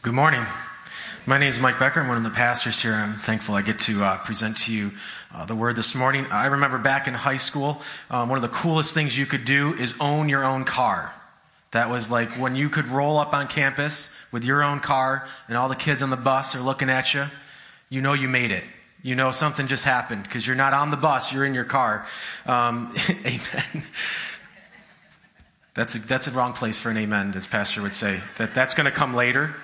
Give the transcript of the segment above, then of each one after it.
Good morning. My name is Mike Becker. I'm one of the pastors here. I'm thankful I get to uh, present to you uh, the word this morning. I remember back in high school, um, one of the coolest things you could do is own your own car. That was like when you could roll up on campus with your own car and all the kids on the bus are looking at you. You know you made it. You know something just happened because you're not on the bus, you're in your car. Um, amen. That's a, that's a wrong place for an amen, as Pastor would say. That, that's going to come later.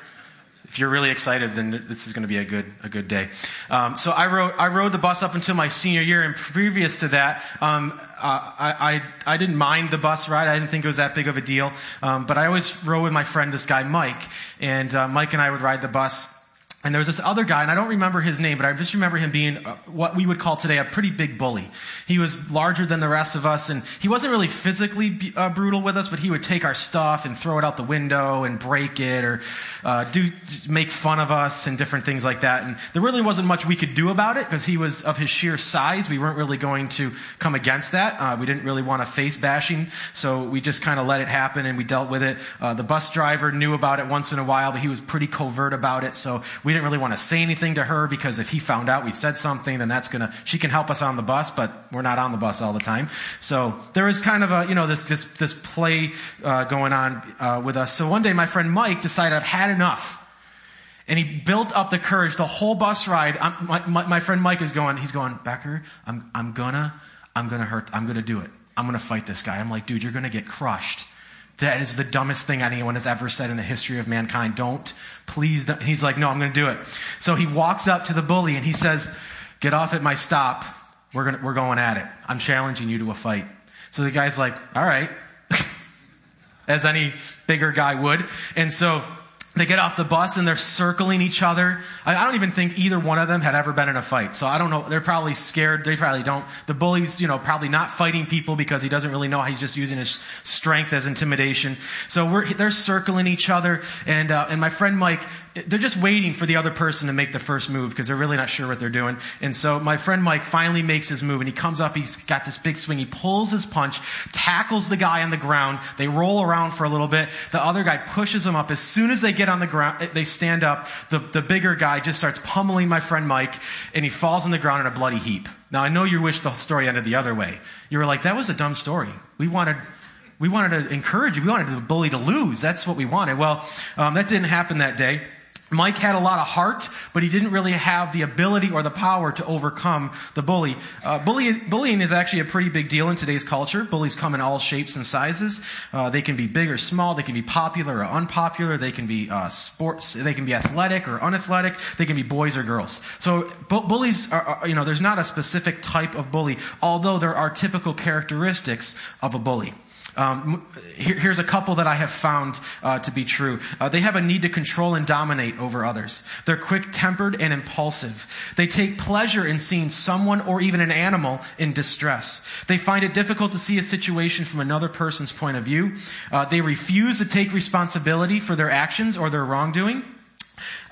If you're really excited, then this is going to be a good, a good day. Um, so I rode, I rode the bus up until my senior year, and previous to that, um, I, I, I, didn't mind the bus ride. I didn't think it was that big of a deal. Um, but I always rode with my friend, this guy Mike, and uh, Mike and I would ride the bus and there was this other guy, and I don't remember his name, but I just remember him being uh, what we would call today a pretty big bully. He was larger than the rest of us, and he wasn't really physically uh, brutal with us, but he would take our stuff and throw it out the window and break it or uh, do make fun of us and different things like that. And there really wasn't much we could do about it because he was of his sheer size. We weren't really going to come against that. Uh, we didn't really want a face bashing, so we just kind of let it happen and we dealt with it. Uh, the bus driver knew about it once in a while, but he was pretty covert about it, so we didn't really want to say anything to her because if he found out we said something, then that's gonna, she can help us on the bus, but we're not on the bus all the time. So there was kind of a, you know, this, this, this play uh, going on uh, with us. So one day my friend Mike decided I've had enough. And he built up the courage the whole bus ride. My, my, my, friend Mike is going, he's going, Becker, I'm, I'm gonna, I'm gonna hurt, I'm gonna do it. I'm gonna fight this guy. I'm like, dude, you're gonna get crushed. That is the dumbest thing anyone has ever said in the history of mankind. Don't, please don't. He's like, no, I'm going to do it. So he walks up to the bully and he says, get off at my stop. We're, gonna, we're going at it. I'm challenging you to a fight. So the guy's like, all right. As any bigger guy would. And so they get off the bus and they're circling each other. I, I, don't even think either one of them had ever been in a fight. So I don't know. They're probably scared. They probably don't. The bully's, you know, probably not fighting people because he doesn't really know. He's just using his strength as intimidation. So they're circling each other. And, uh, and my friend Mike they're just waiting for the other person to make the first move because they're really not sure what they're doing. And so my friend Mike finally makes his move and he comes up, he's got this big swing, he pulls his punch, tackles the guy on the ground. They roll around for a little bit. The other guy pushes him up. As soon as they get on the ground, they stand up. The, the bigger guy just starts pummeling my friend Mike and he falls on the ground in a bloody heap. Now I know you wish the story ended the other way. You were like, that was a dumb story. We wanted we wanted to encourage you. We wanted the bully to lose. That's what we wanted. Well, um, that didn't happen that day. Mike had a lot of heart, but he didn't really have the ability or the power to overcome the bully. Uh, bully bullying is actually a pretty big deal in today's culture. Bullies come in all shapes and sizes. Uh, they can be big or small. They can be popular or unpopular. They can be uh, sports. They can be athletic or unathletic. They can be boys or girls. So bu- bullies are, are, you know, there's not a specific type of bully, although there are typical characteristics of a bully. Um, here, here's a couple that I have found uh, to be true. Uh, they have a need to control and dominate over others. They're quick tempered and impulsive. They take pleasure in seeing someone or even an animal in distress. They find it difficult to see a situation from another person's point of view. Uh, they refuse to take responsibility for their actions or their wrongdoing.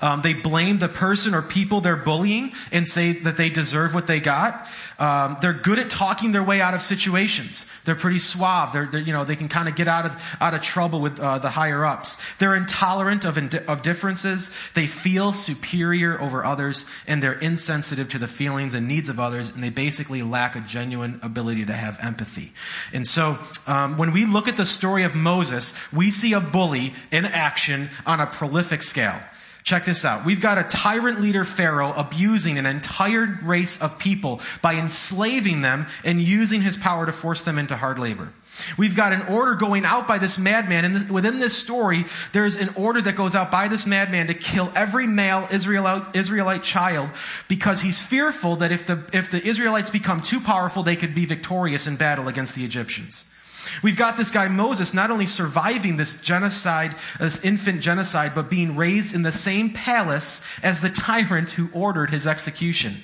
Um, they blame the person or people they're bullying and say that they deserve what they got. Um, they're good at talking their way out of situations. They're pretty suave. They're, they're you know, they can kind of get out of, out of trouble with uh, the higher ups. They're intolerant of, of differences. They feel superior over others, and they're insensitive to the feelings and needs of others, and they basically lack a genuine ability to have empathy. And so, um, when we look at the story of Moses, we see a bully in action on a prolific scale. Check this out. We've got a tyrant leader, Pharaoh, abusing an entire race of people by enslaving them and using his power to force them into hard labor. We've got an order going out by this madman. And within this story, there's an order that goes out by this madman to kill every male Israelite, Israelite child because he's fearful that if the, if the Israelites become too powerful, they could be victorious in battle against the Egyptians. We've got this guy Moses not only surviving this genocide, this infant genocide, but being raised in the same palace as the tyrant who ordered his execution.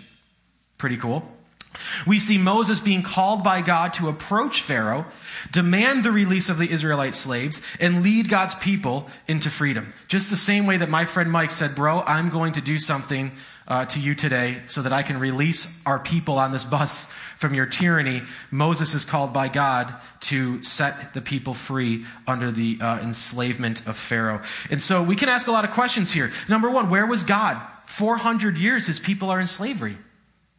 Pretty cool. We see Moses being called by God to approach Pharaoh, demand the release of the Israelite slaves, and lead God's people into freedom. Just the same way that my friend Mike said, Bro, I'm going to do something uh, to you today so that I can release our people on this bus from your tyranny. Moses is called by God to set the people free under the uh, enslavement of Pharaoh. And so we can ask a lot of questions here. Number one, where was God? 400 years his people are in slavery.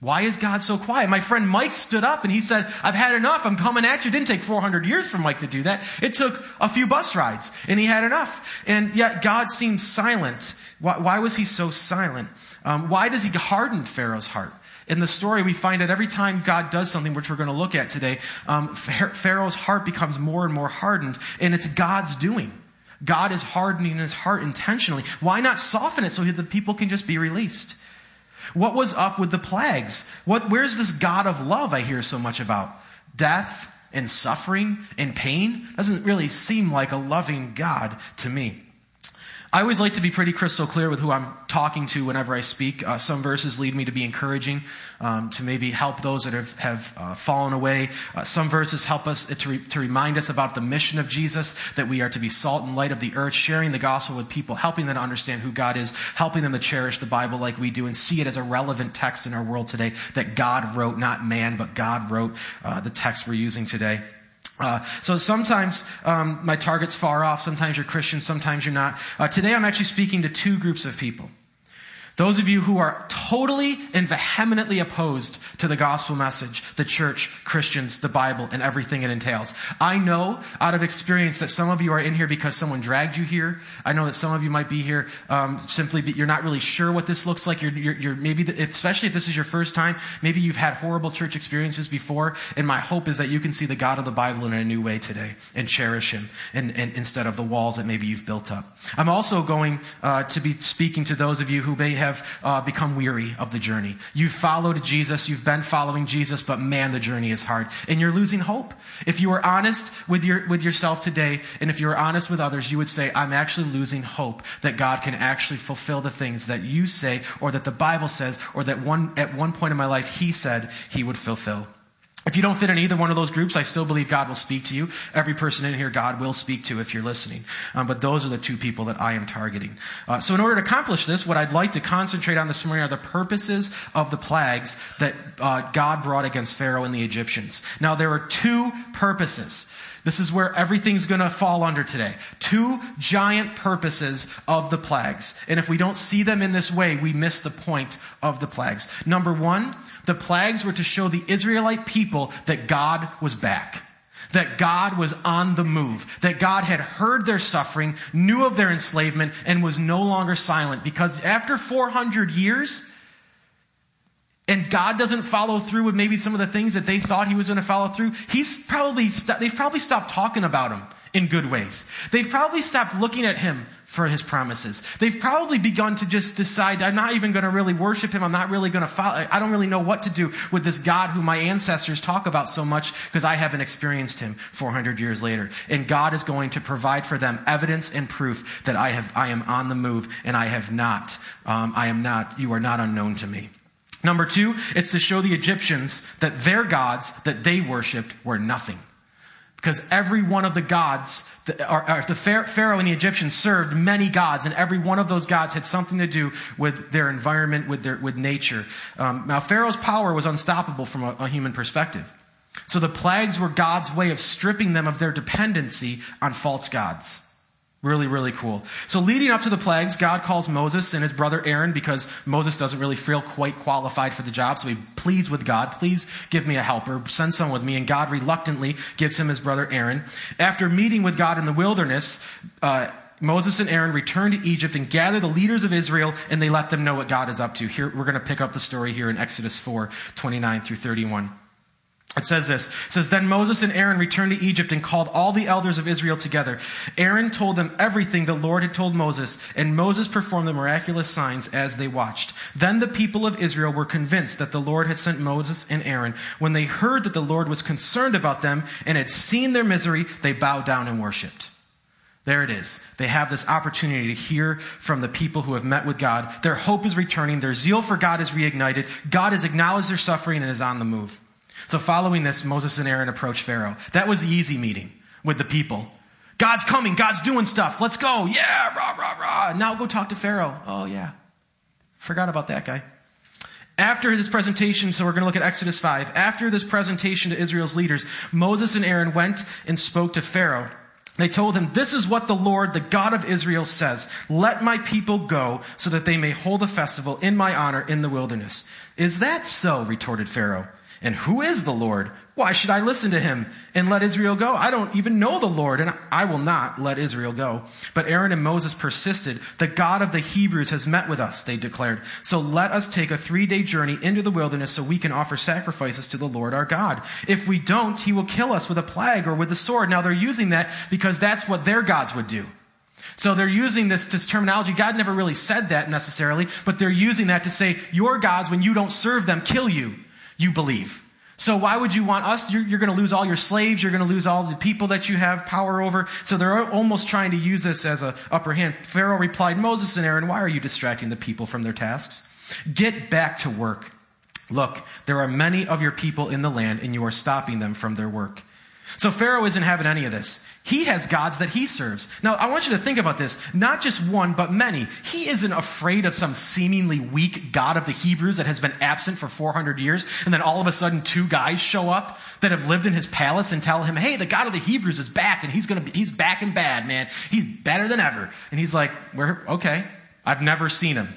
Why is God so quiet? My friend Mike stood up and he said, I've had enough. I'm coming at you. It didn't take 400 years for Mike to do that. It took a few bus rides and he had enough. And yet God seemed silent. Why, why was he so silent? Um, why does he harden Pharaoh's heart? In the story, we find that every time God does something, which we're going to look at today, um, Pharaoh's heart becomes more and more hardened, and it's God's doing. God is hardening his heart intentionally. Why not soften it so the people can just be released? What was up with the plagues? What, where's this God of love I hear so much about? Death and suffering and pain? Doesn't really seem like a loving God to me. I always like to be pretty crystal clear with who I'm talking to whenever I speak. Uh, some verses lead me to be encouraging, um, to maybe help those that have, have uh, fallen away. Uh, some verses help us to, re- to remind us about the mission of Jesus, that we are to be salt and light of the earth, sharing the gospel with people, helping them to understand who God is, helping them to cherish the Bible like we do, and see it as a relevant text in our world today that God wrote, not man, but God wrote uh, the text we're using today. Uh, so sometimes um, my target's far off. Sometimes you're Christian, sometimes you're not. Uh, today I'm actually speaking to two groups of people. Those of you who are totally and vehemently opposed to the gospel message, the church, Christians, the Bible, and everything it entails. I know out of experience that some of you are in here because someone dragged you here. I know that some of you might be here um, simply you're not really sure what this looks like. You're, you're, you're maybe, the, especially if this is your first time, maybe you've had horrible church experiences before. And my hope is that you can see the God of the Bible in a new way today and cherish Him and, and instead of the walls that maybe you've built up. I'm also going uh, to be speaking to those of you who may have have uh, become weary of the journey. You've followed Jesus, you've been following Jesus, but man, the journey is hard, and you're losing hope. If you are honest with, your, with yourself today, and if you are honest with others, you would say, I'm actually losing hope that God can actually fulfill the things that you say, or that the Bible says, or that one, at one point in my life, He said He would fulfill. If you don't fit in either one of those groups, I still believe God will speak to you. Every person in here, God will speak to if you're listening. Um, but those are the two people that I am targeting. Uh, so, in order to accomplish this, what I'd like to concentrate on this morning are the purposes of the plagues that uh, God brought against Pharaoh and the Egyptians. Now, there are two purposes. This is where everything's going to fall under today. Two giant purposes of the plagues. And if we don't see them in this way, we miss the point of the plagues. Number one, the plagues were to show the Israelite people that God was back. That God was on the move. That God had heard their suffering, knew of their enslavement, and was no longer silent. Because after 400 years, and God doesn't follow through with maybe some of the things that they thought he was going to follow through, he's probably, st- they've probably stopped talking about him in good ways. They've probably stopped looking at him for his promises. They've probably begun to just decide, I'm not even going to really worship him. I'm not really going to follow. I don't really know what to do with this God who my ancestors talk about so much because I haven't experienced him 400 years later. And God is going to provide for them evidence and proof that I have, I am on the move and I have not, um, I am not, you are not unknown to me. Number two, it's to show the Egyptians that their gods that they worshiped were nothing. Because every one of the gods, or, the Pharaoh and the Egyptians served many gods, and every one of those gods had something to do with their environment, with, their, with nature. Um, now, Pharaoh's power was unstoppable from a, a human perspective. So the plagues were God's way of stripping them of their dependency on false gods. Really, really cool. So leading up to the plagues, God calls Moses and his brother Aaron because Moses doesn't really feel quite qualified for the job. So he pleads with God, please give me a helper, send someone with me. And God reluctantly gives him his brother Aaron. After meeting with God in the wilderness, uh, Moses and Aaron return to Egypt and gather the leaders of Israel and they let them know what God is up to. Here, we're going to pick up the story here in Exodus 4, 29 through 31. It says this. It says, Then Moses and Aaron returned to Egypt and called all the elders of Israel together. Aaron told them everything the Lord had told Moses, and Moses performed the miraculous signs as they watched. Then the people of Israel were convinced that the Lord had sent Moses and Aaron. When they heard that the Lord was concerned about them and had seen their misery, they bowed down and worshiped. There it is. They have this opportunity to hear from the people who have met with God. Their hope is returning. Their zeal for God is reignited. God has acknowledged their suffering and is on the move. So, following this, Moses and Aaron approached Pharaoh. That was the easy meeting with the people. God's coming. God's doing stuff. Let's go. Yeah, rah, rah, rah. Now go talk to Pharaoh. Oh, yeah. Forgot about that guy. After this presentation, so we're going to look at Exodus 5. After this presentation to Israel's leaders, Moses and Aaron went and spoke to Pharaoh. They told him, This is what the Lord, the God of Israel, says Let my people go so that they may hold a festival in my honor in the wilderness. Is that so? retorted Pharaoh. And who is the Lord? Why should I listen to him and let Israel go? I don't even know the Lord, and I will not let Israel go. But Aaron and Moses persisted. The God of the Hebrews has met with us, they declared. So let us take a three day journey into the wilderness so we can offer sacrifices to the Lord our God. If we don't, he will kill us with a plague or with the sword. Now they're using that because that's what their gods would do. So they're using this, this, terminology. God never really said that necessarily, but they're using that to say, your gods, when you don't serve them, kill you, you believe. So why would you want us? You're, you're going to lose all your slaves. You're going to lose all the people that you have power over. So they're almost trying to use this as an upper hand. Pharaoh replied, Moses and Aaron, why are you distracting the people from their tasks? Get back to work. Look, there are many of your people in the land and you are stopping them from their work. So Pharaoh isn't having any of this. He has gods that he serves. Now, I want you to think about this. Not just one, but many. He isn't afraid of some seemingly weak God of the Hebrews that has been absent for 400 years, and then all of a sudden two guys show up that have lived in his palace and tell him, hey, the God of the Hebrews is back, and he's gonna be, he's back and bad, man. He's better than ever. And he's like, we're, okay, I've never seen him.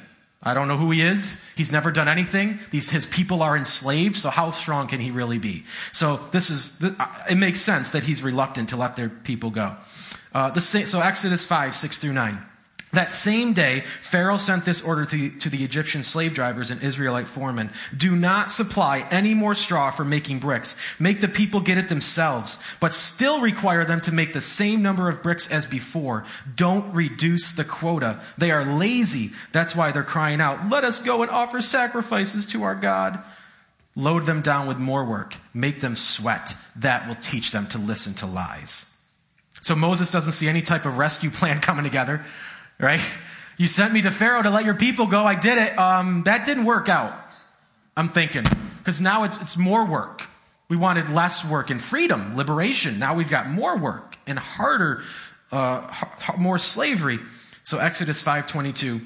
I don't know who he is. He's never done anything. These, his people are enslaved, so how strong can he really be? So this is, uh, it makes sense that he's reluctant to let their people go. Uh, so Exodus 5, 6 through 9. That same day, Pharaoh sent this order to the, to the, Egyptian slave drivers and Israelite foremen Do not supply any more straw for making bricks. Make the people get it themselves, but still require them to make the same number of bricks as before. Don't reduce the quota. They are lazy. That's why they're crying out, Let us go and offer sacrifices to our God. Load them down with more work. Make them sweat. That will teach them to listen to lies. So Moses doesn't see any type of rescue plan coming together right? You sent me to Pharaoh to let your people go. I did it. Um, that didn't work out. I'm thinking. Because now it's, it's more work. We wanted less work and freedom, liberation. Now we've got more work and harder, uh, more slavery. So Exodus 522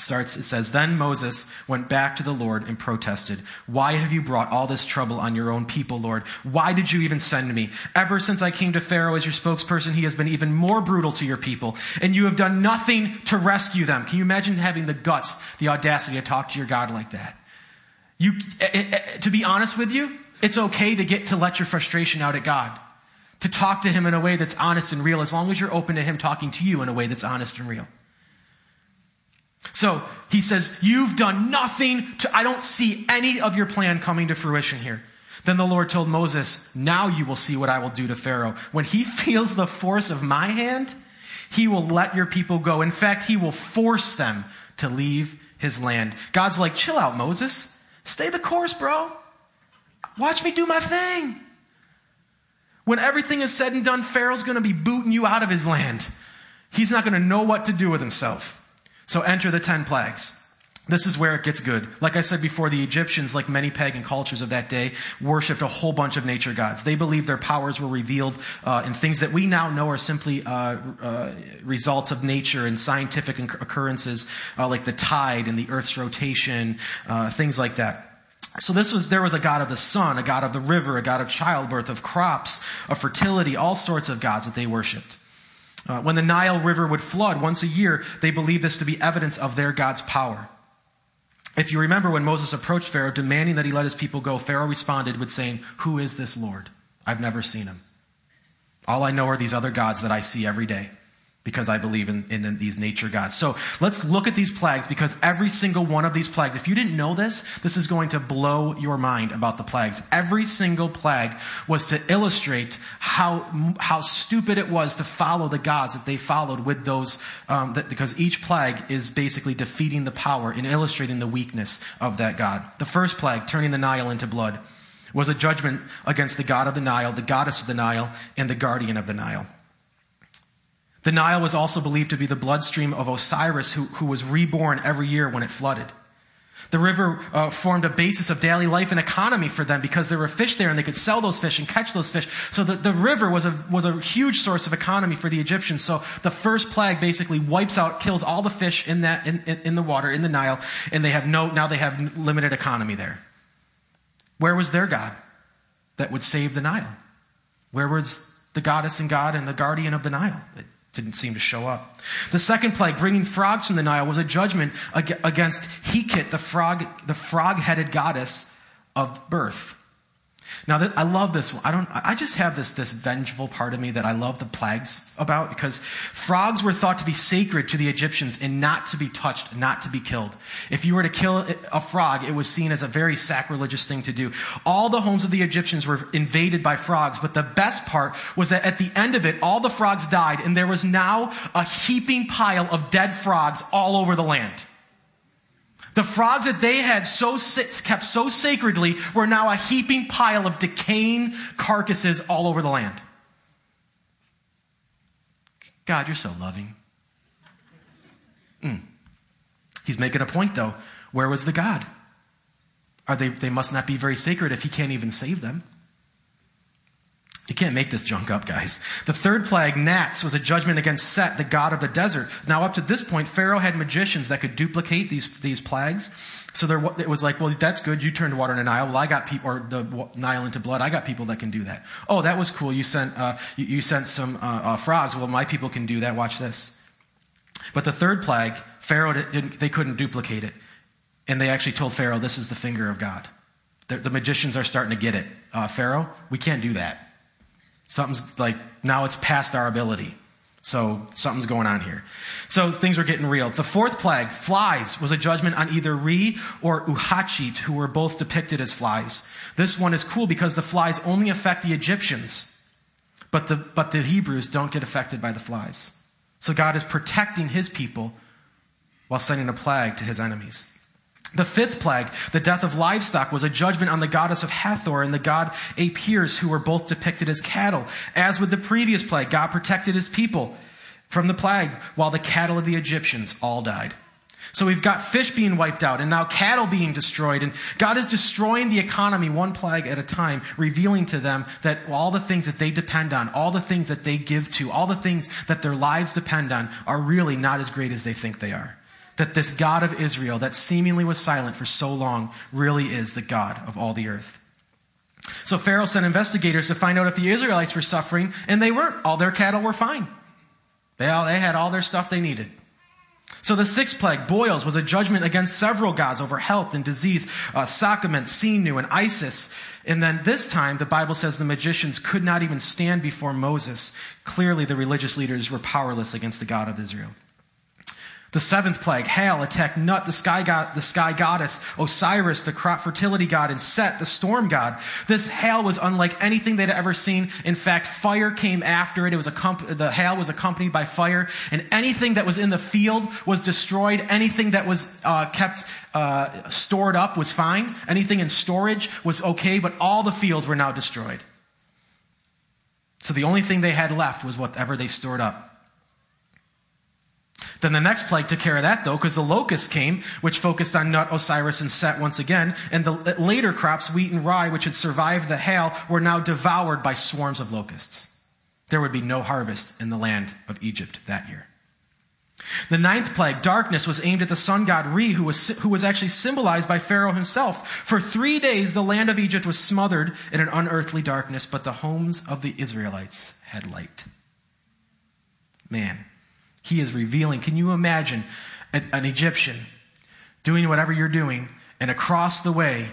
starts, it says, Then Moses went back to the Lord and protested, Why have you brought all this trouble on your own people, Lord? Why did you even send me? Ever since I came to Pharaoh as your spokesperson, he has been even more brutal to your people, and you have done nothing to rescue them. Can you imagine having the guts, the audacity to talk to your God like that? You, eh, eh, eh, to be honest with you, it's okay to get to let your frustration out at God. To talk to him in a way that's honest and real, as long as you're open to him talking to you in a way that's honest and real. So he says, You've done nothing to, I don't see any of your plan coming to fruition here. Then the Lord told Moses, Now you will see what I will do to Pharaoh. When he feels the force of my hand, he will let your people go. In fact, he will force them to leave his land. God's like, Chill out, Moses. Stay the course, bro. Watch me do my thing. When everything is said and done, Pharaoh's going to be booting you out of his land. He's not going to know what to do with himself. So enter the 10 plagues. This is where it gets good. Like I said before, the Egyptians, like many pagan cultures of that day, worshipped a whole bunch of nature gods. They believed their powers were revealed uh, in things that we now know are simply uh, uh, results of nature and scientific occurrences, uh, like the tide and the Earth's rotation, uh, things like that. So this was there was a god of the sun, a god of the river, a god of childbirth, of crops, of fertility, all sorts of gods that they worshipped. Uh, when the Nile River would flood once a year, they believed this to be evidence of their God's power. If you remember when Moses approached Pharaoh demanding that he let his people go, Pharaoh responded with saying, Who is this Lord? I've never seen him. All I know are these other gods that I see every day because I believe in, in, these nature gods. So let's look at these plagues because every single one of these plagues, if you didn't know this, this is going to blow your mind about the plagues. Every single plague was to illustrate how, how stupid it was to follow the gods that they followed with those, um, that, because each plague is basically defeating the power and illustrating the weakness of that God. The first plague, turning the Nile into blood, was a judgment against the God of the Nile, the goddess of the Nile, and the guardian of the Nile. The Nile was also believed to be the bloodstream of Osiris, who, who was reborn every year when it flooded. The river uh, formed a basis of daily life and economy for them because there were fish there and they could sell those fish and catch those fish. So the, the river was a, was a huge source of economy for the Egyptians. So the first plague basically wipes out, kills all the fish in that, in, in, in the water, in the Nile, and they have no, now they have limited economy there. Where was their God that would save the Nile? Where was the goddess and God and the guardian of the Nile? Didn't seem to show up. The second plague, bringing frogs from the Nile, was a judgment against Heket, the frog, the frog-headed goddess of birth. Now, that, I love this. I don't. I just have this this vengeful part of me that I love the plagues about because frogs were thought to be sacred to the Egyptians and not to be touched, not to be killed. If you were to kill a frog, it was seen as a very sacrilegious thing to do. All the homes of the Egyptians were invaded by frogs, but the best part was that at the end of it, all the frogs died, and there was now a heaping pile of dead frogs all over the land. The frogs that they had so kept so sacredly were now a heaping pile of decaying carcasses all over the land. God, you're so loving. Mm. He's making a point, though. Where was the God? Are they, they must not be very sacred if he can't even save them. You can't make this junk up, guys. The third plague, gnats, was a judgment against Set, the god of the desert. Now, up to this point, Pharaoh had magicians that could duplicate these, these plagues. So there, it was like, well, that's good. You turned water into Nile. Well, I got people, or the Nile into blood. I got people that can do that. Oh, that was cool. You sent, uh, you, you, sent some uh, uh, frogs. Well, my people can do that. Watch this. But the third plague, Pharaoh didn't, they couldn't duplicate it, and they actually told Pharaoh, "This is the finger of God." The, the magicians are starting to get it. Uh, Pharaoh, we can't do that. Something's like, now it's past our ability. So something's going on here. So things are getting real. The fourth plague, flies, was a judgment on either Re or Uatchit, who were both depicted as flies. This one is cool because the flies only affect the Egyptians, but the, but the Hebrews don't get affected by the flies. So God is protecting his people while sending a plague to his enemies. The fifth plague, the death of livestock, was a judgment on the goddess of Hathor and the god Apis, who were both depicted as cattle. As with the previous plague, God protected his people from the plague, while the cattle of the Egyptians all died. So we've got fish being wiped out and now cattle being destroyed. And God is destroying the economy one plague at a time, revealing to them that all the things that they depend on, all the things that they give to, all the things that their lives depend on are really not as great as they think they are that this God of Israel, that seemingly was silent for so long, really is the God of all the earth. So Pharaoh sent investigators to find out if the Israelites were suffering, and they weren't. All their cattle were fine. They, all, they had all their stuff they needed. So the sixth plague, boils, was a judgment against several gods over health and disease, uh, Sekhmet, Senu, and Isis. And then this time, the Bible says the magicians could not even stand before Moses. Clearly, the religious leaders were powerless against the God of Israel. The seventh plague, hail, attacked Nut, the sky god, the sky goddess, Osiris, the crop fertility god, and Set, the storm god. This hail was unlike anything they'd ever seen. In fact, fire came after it. It was a the hail was accompanied by fire, and anything that was in the field was destroyed. Anything that was uh, kept uh, stored up was fine. Anything in storage was okay, but all the fields were now destroyed. So the only thing they had left was whatever they stored up. Then the next plague took care of that, though, because the locusts came, which focused on Nut, Osiris, and Set once again. And the later crops, wheat and rye, which had survived the hail, were now devoured by swarms of locusts. There would be no harvest in the land of Egypt that year. The ninth plague, darkness, was aimed at the sun god Re, who was, who was actually symbolized by Pharaoh himself. For three days, the land of Egypt was smothered in an unearthly darkness, but the homes of the Israelites had light. Man, he is revealing. Can you imagine an, an Egyptian doing whatever you're doing, and across the way,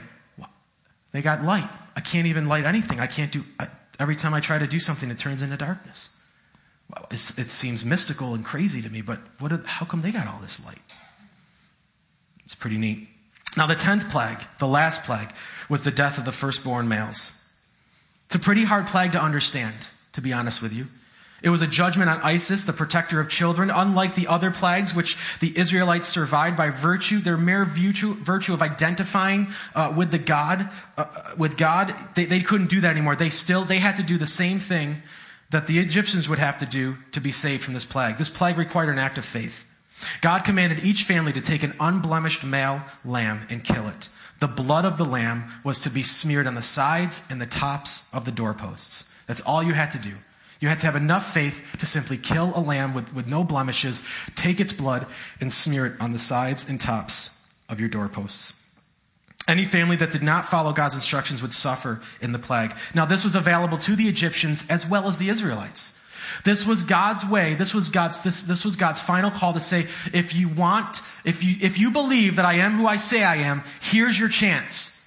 they got light. I can't even light anything. I can't do, I, every time I try to do something, it turns into darkness. Well, it seems mystical and crazy to me, but what, how come they got all this light? It's pretty neat. Now, the tenth plague, the last plague, was the death of the firstborn males. It's a pretty hard plague to understand, to be honest with you. It was a judgment on Isis, the protector of children. Unlike the other plagues, which the Israelites survived by virtue, their mere virtue, of identifying uh, with the God, uh, with God, they, they couldn't do that anymore. They still they had to do the same thing that the Egyptians would have to do to be saved from this plague. This plague required an act of faith. God commanded each family to take an unblemished male lamb and kill it. The blood of the lamb was to be smeared on the sides and the tops of the doorposts. That's all you had to do. You had to have enough faith to simply kill a lamb with, with no blemishes, take its blood, and smear it on the sides and tops of your doorposts. Any family that did not follow God's instructions would suffer in the plague. Now, this was available to the Egyptians as well as the Israelites. This was God's way. This was God's, this, this was God's final call to say, if you want, if you, if you believe that I am who I say I am, here's your chance.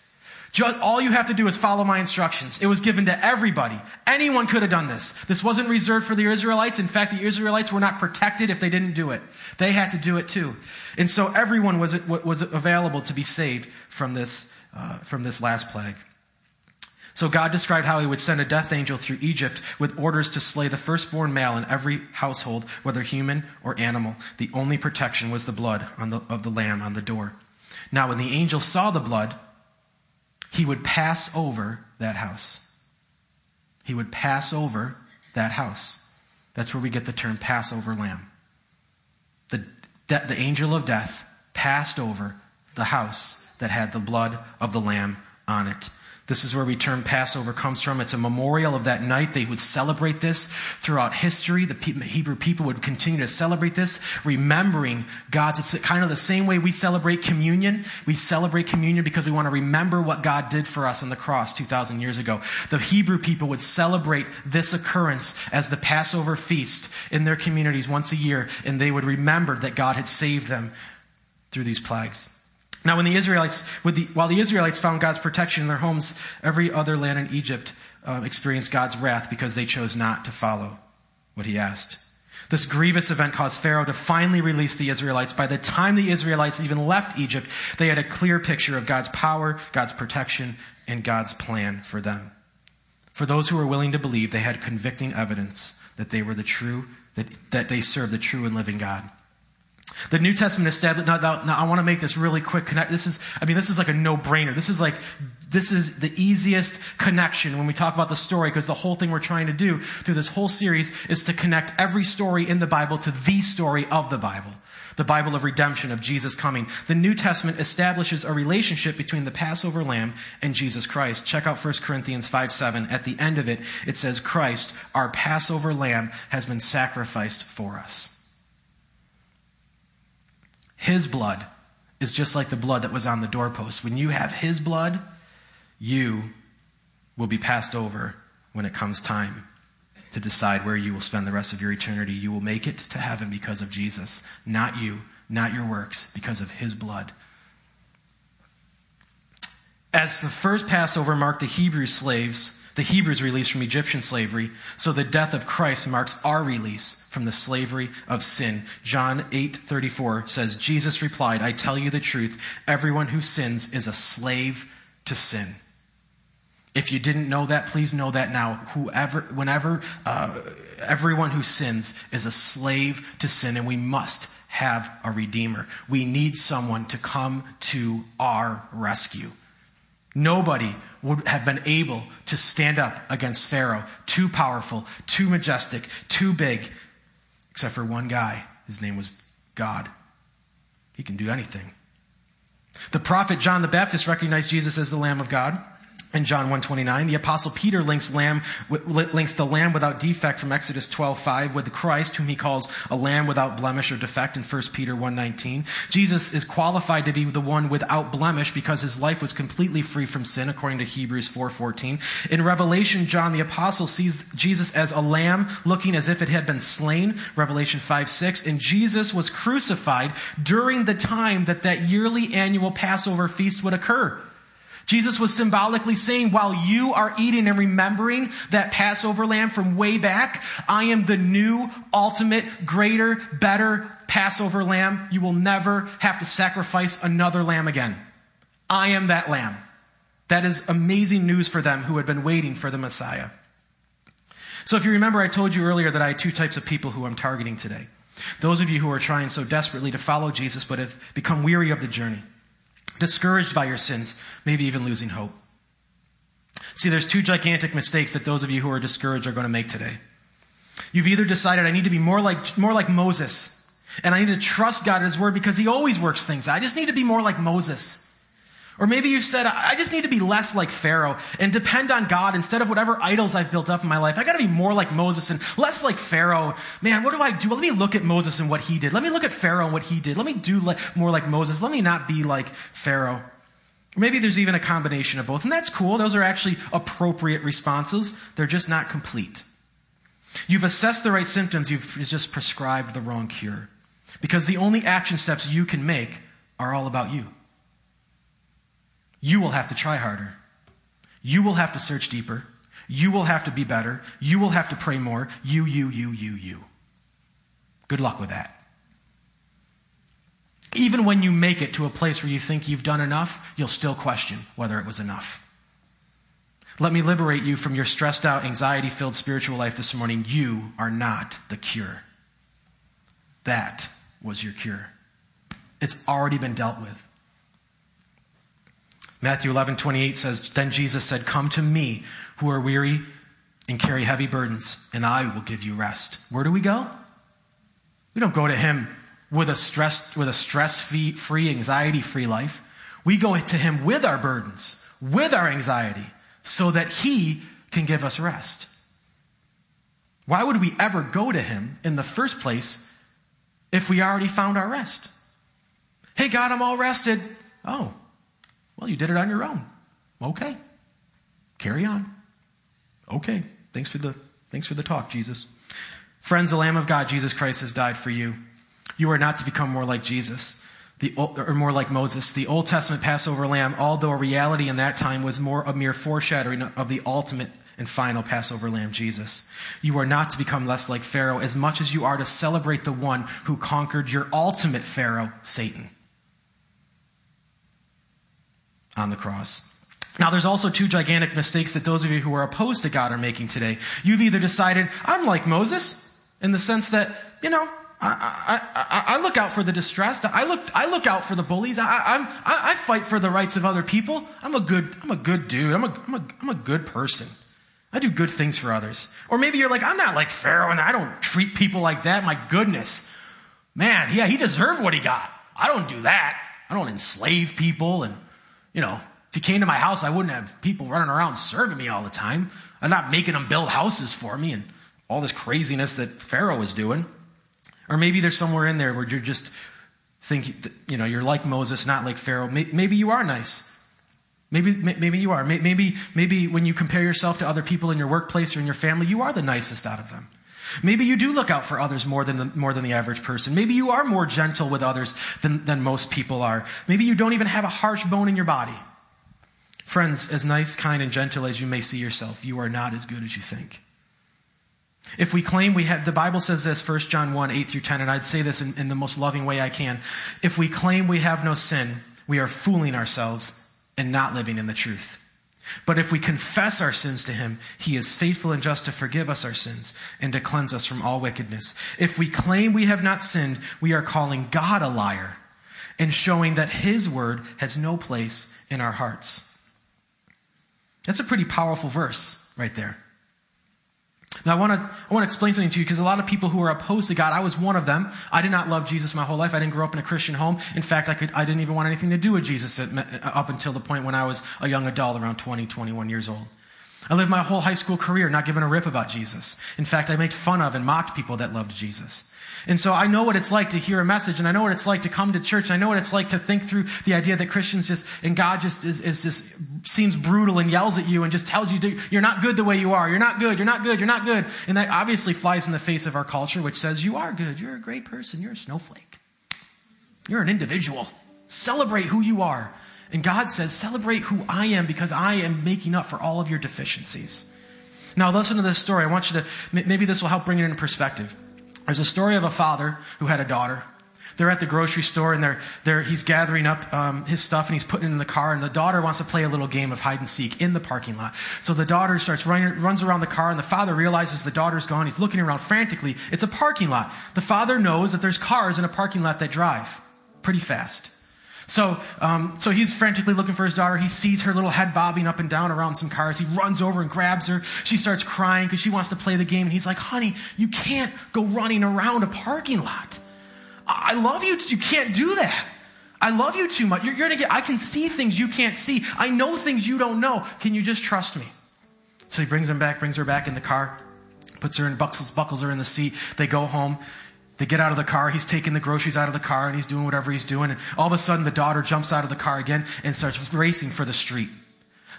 Just, all you have to do is follow my instructions. It was given to everybody. Anyone could have done this. This wasn't reserved for the Israelites. In fact, the Israelites were not protected if they didn't do it. They had to do it too. And so everyone was, was available to be saved from this, uh, from this last plague. So God described how he would send a death angel through Egypt with orders to slay the firstborn male in every household, whether human or animal. The only protection was the blood the, of the lamb on the door. Now, when the angel saw the blood, he would pass over that house. He would pass over that house. That's where we get the term Passover lamb. The, the angel of death passed over the house that had the blood of the lamb on it. This is where we term Passover comes from. It's a memorial of that night. They would celebrate this throughout history. The Hebrew people would continue to celebrate this, remembering God's. It's kind of the same way we celebrate communion. We celebrate communion because we want to remember what God did for us on the cross 2,000 years ago. The Hebrew people would celebrate this occurrence as the Passover feast in their communities once a year, and they would remember that God had saved them through these plagues. Now, when the Israelites, the, while the Israelites found God's protection in their homes, every other land in Egypt uh, experienced God's wrath because they chose not to follow what he asked. This grievous event caused Pharaoh to finally release the Israelites. By the time the Israelites even left Egypt, they had a clear picture of God's power, God's protection, and God's plan for them. For those who were willing to believe, they had convicting evidence that they were the true, that, that they served the true and living God. The New Testament established. Now, now, now I want to make this really quick. Connect. This is. I mean, this is like a no-brainer. This is like. This is the easiest connection when we talk about the story, because the whole thing we're trying to do through this whole series is to connect every story in the Bible to the story of the Bible, the Bible of redemption of Jesus coming. The New Testament establishes a relationship between the Passover lamb and Jesus Christ. Check out 1 Corinthians 5 7. At the end of it, it says, Christ, our Passover lamb, has been sacrificed for us. His blood is just like the blood that was on the doorpost. When you have His blood, you will be passed over when it comes time to decide where you will spend the rest of your eternity. You will make it to heaven because of Jesus, not you, not your works, because of His blood. As the first Passover marked the Hebrew slaves, the Hebrews released from Egyptian slavery, so the death of Christ marks our release from the slavery of sin. John 8:34 says Jesus replied, "I tell you the truth, everyone who sins is a slave to sin." If you didn't know that, please know that now. Whoever, whenever, uh, everyone who sins is a slave to sin, and we must have a redeemer. We need someone to come to our rescue. Nobody would have been able to stand up against Pharaoh. Too powerful, too majestic, too big, except for one guy. His name was God. He can do anything. The prophet John the Baptist recognized Jesus as the Lamb of God in John 129. The apostle Peter links, lamb, links the lamb without defect from Exodus 12:5 with Christ, whom he calls a lamb without blemish or defect in 1 Peter 1:19. Jesus is qualified to be the one without blemish because his life was completely free from sin, according to Hebrews 4:14. In Revelation, John the apostle sees Jesus as a lamb looking as if it had been slain, Revelation 5:6. And Jesus was crucified during the time that that yearly annual Passover feast would occur. Jesus was symbolically saying, while you are eating and remembering that Passover lamb from way back, I am the new, ultimate, greater, better Passover lamb. You will never have to sacrifice another lamb again. I am that lamb. That is amazing news for them who had been waiting for the Messiah. So, if you remember, I told you earlier that I had two types of people who I'm targeting today. Those of you who are trying so desperately to follow Jesus but have become weary of the journey discouraged by your sins, maybe even losing hope. See, there's two gigantic mistakes that those of you who are discouraged are going to make today. You've either decided I need to be more like, more like Moses And I need to trust God at His Word because He always works things out. I just need to be more like Moses. Or maybe you've said, I just need to be less like Pharaoh and depend on God instead of whatever idols I've built up in my life. I got to be more like Moses and less like Pharaoh. Man, what do I do? Let me look at Moses and what he did. Let me look at Pharaoh and what he did. Let me do more like Moses. Let me not be like Pharaoh. Maybe there's even a combination of both, and that's cool. Those are actually appropriate responses. They're just not complete. You've assessed the right symptoms, you've just prescribed the wrong cure. Because the only action steps you can make are all about you. You will have to try harder. You will have to search deeper. You will have to be better. You will have to pray more. You, you, you, you, you. Good luck with that. Even when you make it to a place where you think you've done enough, you'll still question whether it was enough. Let me liberate you from your stressed out, anxiety filled spiritual life this morning. You are not the cure. That was your cure. It's already been dealt with. Matthew 11, 28 says, Then Jesus said, Come to me who are weary and carry heavy burdens, and I will give you rest. Where do we go? We don't go to him with a stress, with a stress free, anxiety free life. We go to him with our burdens, with our anxiety, so that he can give us rest. Why would we ever go to him in the first place if we already found our rest? Hey, God, I'm all rested. Oh, well, you did it on your own. Okay. Carry on. Okay. Thanks for the, thanks for the talk, Jesus. Friends, the Lamb of God, Jesus Christ, has died for you. You are not to become more like Jesus, the, or more like Moses. The Old Testament Passover lamb, although a reality in that time, was more a mere foreshadowing of the ultimate and final Passover lamb, Jesus. You are not to become less like Pharaoh as much as you are to celebrate the one who conquered your ultimate Pharaoh, Satan, on the cross. Now, there's also two gigantic mistakes that those of you who are opposed to God are making today. You've either decided, I'm like Moses, in the sense that, you know, I, I, I, look out for the distressed. I look, I look out for the bullies. I, I, I fight for the rights of other people. I'm a good, I'm a good dude. I'm a, I'm a, I'm a good person. I do good things for others. Or maybe you're like, I'm not like Pharaoh and I don't treat people like that. My goodness. Man, yeah, he deserved what he got. I don't do that. I don't enslave people. And, you know, if he came to my house, I wouldn't have people running around serving me all the time. I'm not making them build houses for me and all this craziness that Pharaoh was doing. Or maybe there's somewhere in there where you're just thinking, you know, you're like Moses, not like Pharaoh. Maybe you are nice. Maybe, maybe you are. Maybe, maybe when you compare yourself to other people in your workplace or in your family, you are the nicest out of them. Maybe you do look out for others more than the, more than the average person. Maybe you are more gentle with others than, than most people are. Maybe you don't even have a harsh bone in your body. Friends, as nice, kind, and gentle as you may see yourself, you are not as good as you think. If we claim we have, the Bible says this, 1 John 1, 8 through 10, and I'd say this in, in the most loving way I can. If we claim we have no sin, we are fooling ourselves and not living in the truth. But if we confess our sins to him, he is faithful and just to forgive us our sins and to cleanse us from all wickedness. If we claim we have not sinned, we are calling God a liar and showing that his word has no place in our hearts. That's a pretty powerful verse right there. Now, I want to I want to explain something to you because a lot of people who are opposed to God, I was one of them. I did not love Jesus my whole life. I didn't grow up in a Christian home. In fact, I could I didn't even want anything to do with Jesus up until the point when I was a young adult, around 20, 21 years old. I lived my whole high school career not giving a rip about Jesus. In fact, I made fun of and mocked people that loved Jesus. And so I know what it's like to hear a message and I know what it's like to come to church. and I know what it's like to think through the idea that Christians just, and God just is, is just seems brutal and yells at you and just tells you to, you're not good the way you are. You're not good. You're not good. You're not good. And that obviously flies in the face of our culture, which says you are good. You're a great person. You're a snowflake. You're an individual. Celebrate who you are. And God says, celebrate who I am because I am making up for all of your deficiencies. Now listen to this story. I want you to, maybe this will help bring it into perspective. There's a story of a father who had a daughter. They're at the grocery store and they're, they're, he's gathering up um, his stuff and he's putting it in the car. And the daughter wants to play a little game of hide and seek in the parking lot. So the daughter starts running, runs around the car and the father realizes the daughter's gone. He's looking around frantically. It's a parking lot. The father knows that there's cars in a parking lot that drive pretty fast. So, um, so he's frantically looking for his daughter. He sees her little head bobbing up and down around some cars. He runs over and grabs her. She starts crying because she wants to play the game. And he's like, honey, you can't go running around a parking lot. I love you. You can't do that. I love you too much. You're, you're gonna get, I can see things you can't see. I know things you don't know. Can you just trust me? So he brings him back, brings her back in the car, puts her in, buckles, buckles her in the seat. They go home. They get out of the car. He's taking the groceries out of the car and he's doing whatever he's doing. And all of a sudden, the daughter jumps out of the car again and starts racing for the street.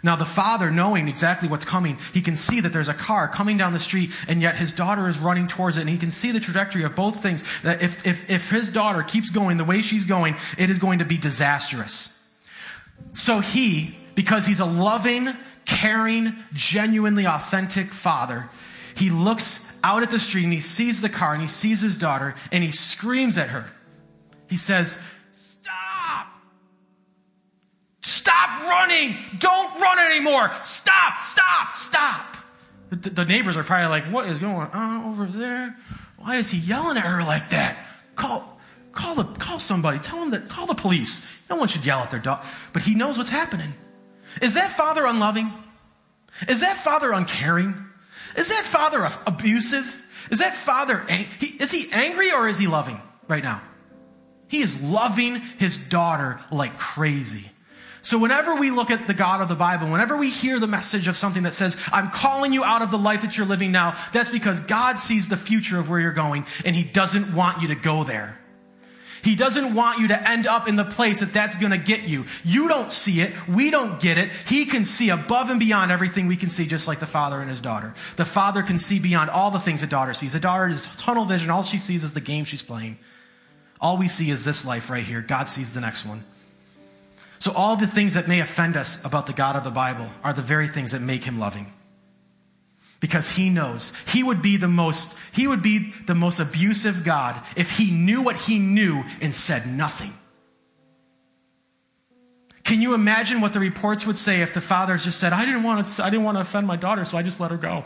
Now, the father, knowing exactly what's coming, he can see that there's a car coming down the street, and yet his daughter is running towards it, and he can see the trajectory of both things. That if, if, if his daughter keeps going the way she's going, it is going to be disastrous. So he, because he's a loving, caring, genuinely authentic father, he looks out at the street and he sees the car and he sees his daughter and he screams at her. He says, Stop Stop running! Don't run anymore! Stop! Stop! Stop! The, the, neighbors are probably like, what is going on over there? Why is he yelling at her like that? Call, call the, call somebody. Tell him that, call the police. No one should yell at their dog. But he knows what's happening. Is that father unloving? Is that father uncaring? Is that father abusive? Is that father, is he angry or is he loving right now? He is loving his daughter like crazy. So whenever we look at the God of the Bible, whenever we hear the message of something that says, I'm calling you out of the life that you're living now, that's because God sees the future of where you're going and he doesn't want you to go there. He doesn't want you to end up in the place that that's going to get you. You don't see it. We don't get it. He can see above and beyond everything we can see, just like the father and his daughter. The father can see beyond all the things a daughter sees. A daughter is tunnel vision. All she sees is the game she's playing. All we see is this life right here. God sees the next one. So, all the things that may offend us about the God of the Bible are the very things that make him loving. Because he knows he would be the most he would be the most abusive God if he knew what he knew and said nothing. Can you imagine what the reports would say if the fathers just said, I didn't want to, I didn't want to offend my daughter, so I just let her go?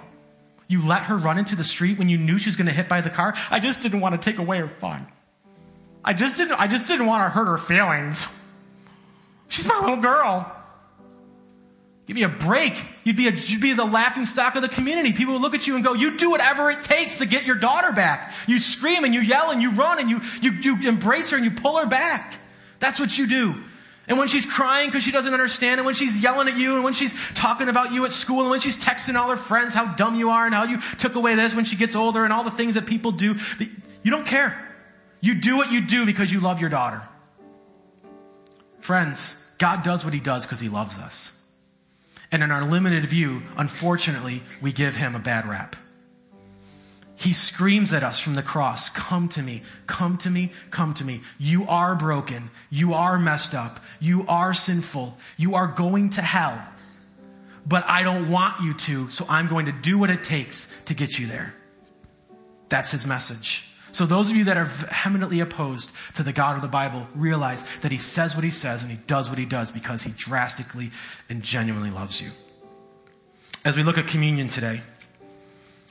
You let her run into the street when you knew she was going to hit by the car? I just didn't want to take away her fun. I just didn't, I just didn't want to hurt her feelings. She's my little girl. Give me a break. You'd be, a, you'd be the laughing stock of the community. People would look at you and go, You do whatever it takes to get your daughter back. You scream and you yell and you run and you, you, you embrace her and you pull her back. That's what you do. And when she's crying because she doesn't understand, and when she's yelling at you, and when she's talking about you at school, and when she's texting all her friends how dumb you are and how you took away this when she gets older, and all the things that people do, you don't care. You do what you do because you love your daughter. Friends, God does what he does because he loves us. And in our limited view, unfortunately, we give him a bad rap. He screams at us from the cross Come to me, come to me, come to me. You are broken. You are messed up. You are sinful. You are going to hell. But I don't want you to, so I'm going to do what it takes to get you there. That's his message. So, those of you that are vehemently opposed to the God of the Bible, realize that He says what He says and He does what He does because He drastically and genuinely loves you. As we look at communion today,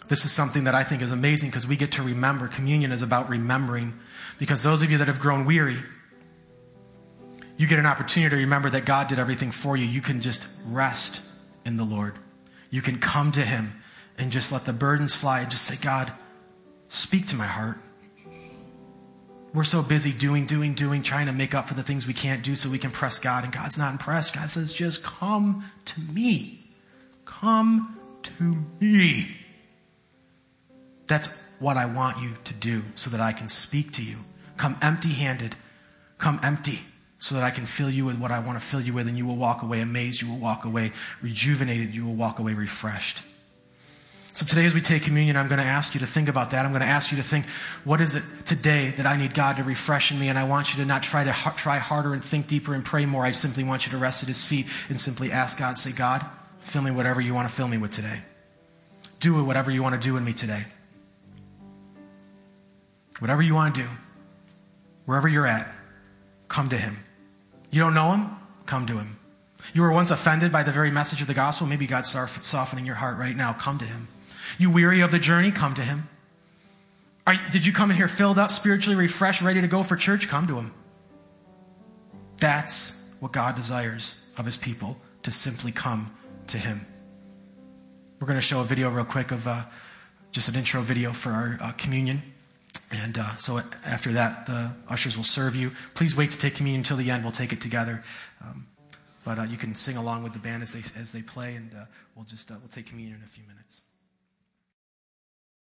this is something that I think is amazing because we get to remember. Communion is about remembering. Because those of you that have grown weary, you get an opportunity to remember that God did everything for you. You can just rest in the Lord. You can come to Him and just let the burdens fly and just say, God, speak to my heart. We're so busy doing, doing, doing, trying to make up for the things we can't do so we can press God, and God's not impressed. God says, just come to me. Come to me. That's what I want you to do so that I can speak to you. Come empty handed. Come empty so that I can fill you with what I want to fill you with, and you will walk away amazed. You will walk away rejuvenated. You will walk away refreshed. So today, as we take communion, I'm going to ask you to think about that. I'm going to ask you to think, what is it today that I need God to refresh in me? And I want you to not try to ha- try harder and think deeper and pray more. I simply want you to rest at His feet and simply ask God, say, God, fill me whatever you want to fill me with today. Do whatever you want to do in me today. Whatever you want to do, wherever you're at, come to Him. You don't know Him? Come to Him. You were once offended by the very message of the gospel. Maybe God's softening your heart right now. Come to Him. You weary of the journey? Come to him. Are, did you come in here filled up, spiritually refreshed, ready to go for church? Come to him. That's what God desires of his people to simply come to him. We're going to show a video real quick of uh, just an intro video for our uh, communion. And uh, so after that, the ushers will serve you. Please wait to take communion until the end. We'll take it together. Um, but uh, you can sing along with the band as they, as they play, and uh, we'll just uh, we'll take communion in a few minutes.